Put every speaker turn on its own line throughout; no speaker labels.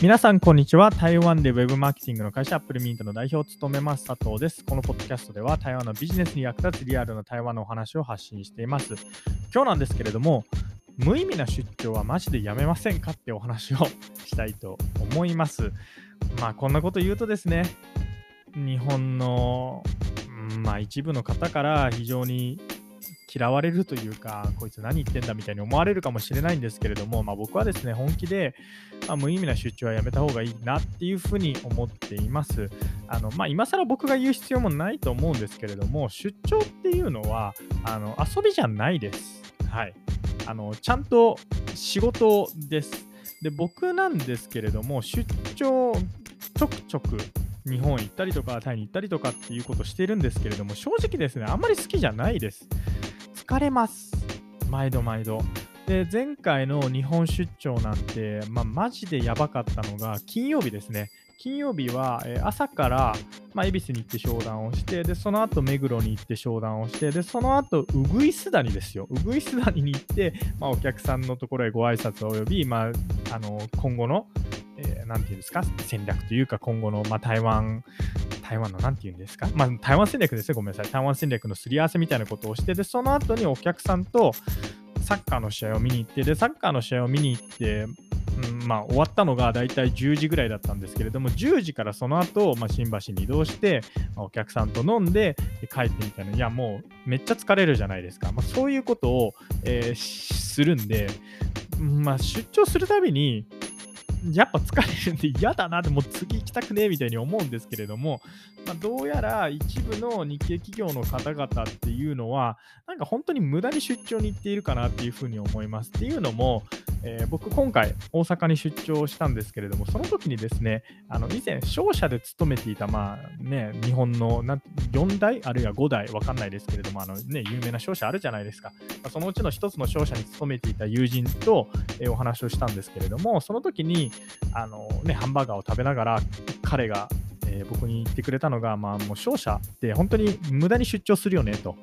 皆さん、こんにちは。台湾で Web マーケティングの会社、アップルミントの代表を務めます、佐藤です。このポッドキャストでは、台湾のビジネスに役立つリアルな台湾のお話を発信しています。今日なんですけれども、無意味な出張はマジでやめませんかってお話をしたいと思います。まあ、こんなこと言うとですね、日本の、まあ、一部の方から非常に嫌われるというか、こいつ何言ってんだみたいに思われるかもしれないんですけれども、まあ、僕はですね、本気で、まあ、無意味な出張はやめた方がいいなっていうふうに思っています。あのまあ、今更僕が言う必要もないと思うんですけれども、出張っていうのはあの遊びじゃないです。はい。あのちゃんと仕事です。で、僕なんですけれども、出張ちょくちょく日本行ったりとかタイに行ったりとかっていうことをしてるんですけれども正直ですねあんまり好きじゃないです疲れます。毎度毎度。で、前回の日本出張なんて、まあ、マジでやばかったのが、金曜日ですね。金曜日は、え朝から、ま、恵比寿に行って商談をして、で、その後目黒に行って商談をして、で、その後、うぐいす谷ですよ。うぐいす谷に行って、まあ、お客さんのところへご挨拶を及び、まあ、あの、今後の、えー、ていうんですか、戦略というか、今後の、まあ、台湾台湾の何て言うんですか、まあ、台湾戦略ですね、ごめんなさい。台湾戦略のすり合わせみたいなことをして、で、その後にお客さんとサッカーの試合を見に行って、で、サッカーの試合を見に行って、うんまあ、終わったのが大体10時ぐらいだったんですけれども、10時からその後、まあ、新橋に移動して、まあ、お客さんと飲んで帰ってみたいな、いや、もうめっちゃ疲れるじゃないですか。まあ、そういうことを、えー、するんで、まあ、出張するたびに、やっぱ疲れるんで嫌だなって、もう次行きたくねえみたいに思うんですけれども、まあ、どうやら一部の日系企業の方々っていうのは、なんか本当に無駄に出張に行っているかなっていうふうに思います。っていうのも、えー、僕今回大阪に出張したんですけれども、その時にですね、あの以前商社で勤めていた、まあね、日本のな4代あるいは5代わかんないですけれども、あのね、有名な商社あるじゃないですか。まあ、そのうちの一つの商社に勤めていた友人と、えー、お話をしたんですけれども、その時にあの、ね、ハンバーガーを食べながら彼がえー、僕に言ってくれたのが、まあ、もう商社って本当に無駄に出張するよねと。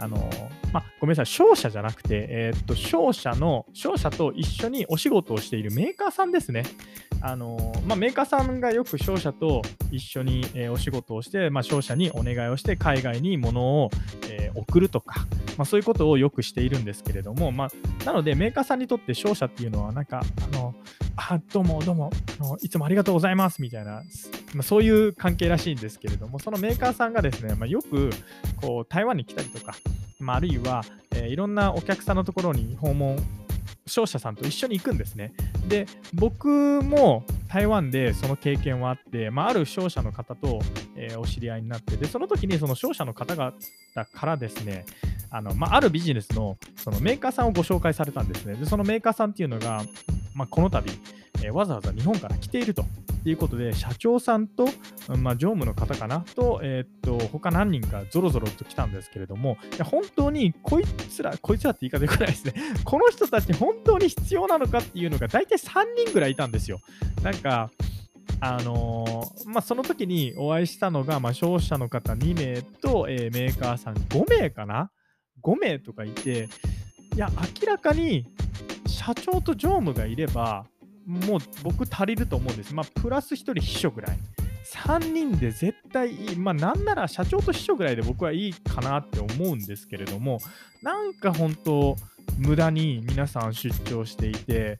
あのま、ごめんなさい、商社じゃなくて、えー、っと商社の、商社と一緒にお仕事をしているメーカーさんですね。あのま、メーカーさんがよく商社と一緒に、えー、お仕事をして、ま、商社にお願いをして海外に物を、えー、送るとか、まあ、そういうことをよくしているんですけれども、まあ、なのでメーカーさんにとって商社っていうのはなんかあのあどうもどうもあのいつもありがとうございますみたいな、まあ、そういう関係らしいんですけれどもそのメーカーさんがですね、まあ、よくこう台湾に来たりとか、まあ、あるいは、えー、いろんなお客さんのところに訪問商社さんと一緒に行くんですね。で、僕も台湾でその経験はあって、まあ、ある商社の方と、えー、お知り合いになって、で、その時にその商社の方々からですね、あのまあ、あるビジネスのそのメーカーさんをご紹介されたんですね。で、そのメーカーさんっていうのが、まあ、この度、えー、わざわざ日本から来ていると。いうことで、社長さんと、まあ、常務の方かなと、えー、っと、他何人かぞろぞろと来たんですけれども、本当にこいつら、こいつらって言い方よくないですね。この人たち本当に必要なのかっていうのが大体3人ぐらいいたんですよ。なんか、あのー、まあ、その時にお会いしたのが、まあ、消費者の方2名と、えー、メーカーさん5名かな ?5 名とかいて、いや、明らかに社長と常務がいれば、もう僕足りると思うんです。まあ、プラス1人秘書ぐらい。3人で絶対いい。まあ、なんなら社長と秘書ぐらいで僕はいいかなって思うんですけれども、なんか本当、無駄に皆さん出張していて、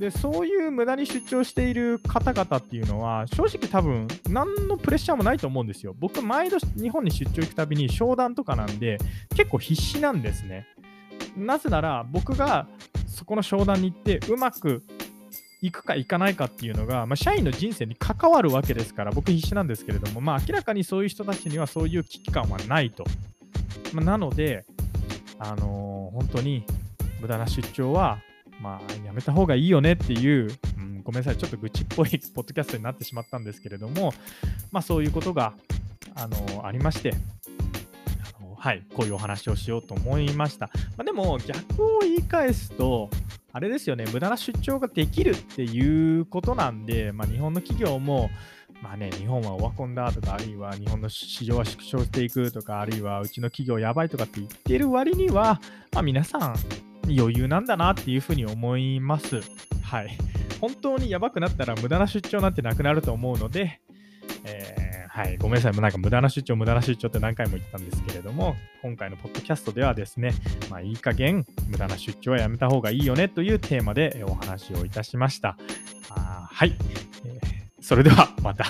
で、そういう無駄に出張している方々っていうのは、正直多分、何のプレッシャーもないと思うんですよ。僕、毎度日本に出張行くたびに商談とかなんで、結構必死なんですね。なぜなら、僕がそこの商談に行って、うまく行くか行かないかっていうのが、まあ、社員の人生に関わるわけですから、僕必死なんですけれども、まあ、明らかにそういう人たちにはそういう危機感はないと。まあ、なので、あのー、本当に無駄な出張は、まあ、やめた方がいいよねっていう、うん、ごめんなさい、ちょっと愚痴っぽいポッドキャストになってしまったんですけれども、まあ、そういうことが、あの、ありまして、あの、はい、こういうお話をしようと思いました。まあ、でも、逆を言い返すと、あれですよね、無駄な出張ができるっていうことなんで、まあ、日本の企業も、まあね、日本はオワコンだとか、あるいは日本の市場は縮小していくとか、あるいはうちの企業やばいとかって言ってる割には、まあ、皆さん、余裕なんだなっていうふうに思います。はい。本当にやばくなったら無駄な出張なんてなくなると思うので、えー、はい、ごめんなさい、なんか無駄な出張、無駄な出張って何回も言ったんですけれども、今回のポッドキャストではですね、まあ、いい加減、無駄な出張はやめた方がいいよねというテーマでお話をいたしました。あはい、えー、それではまた。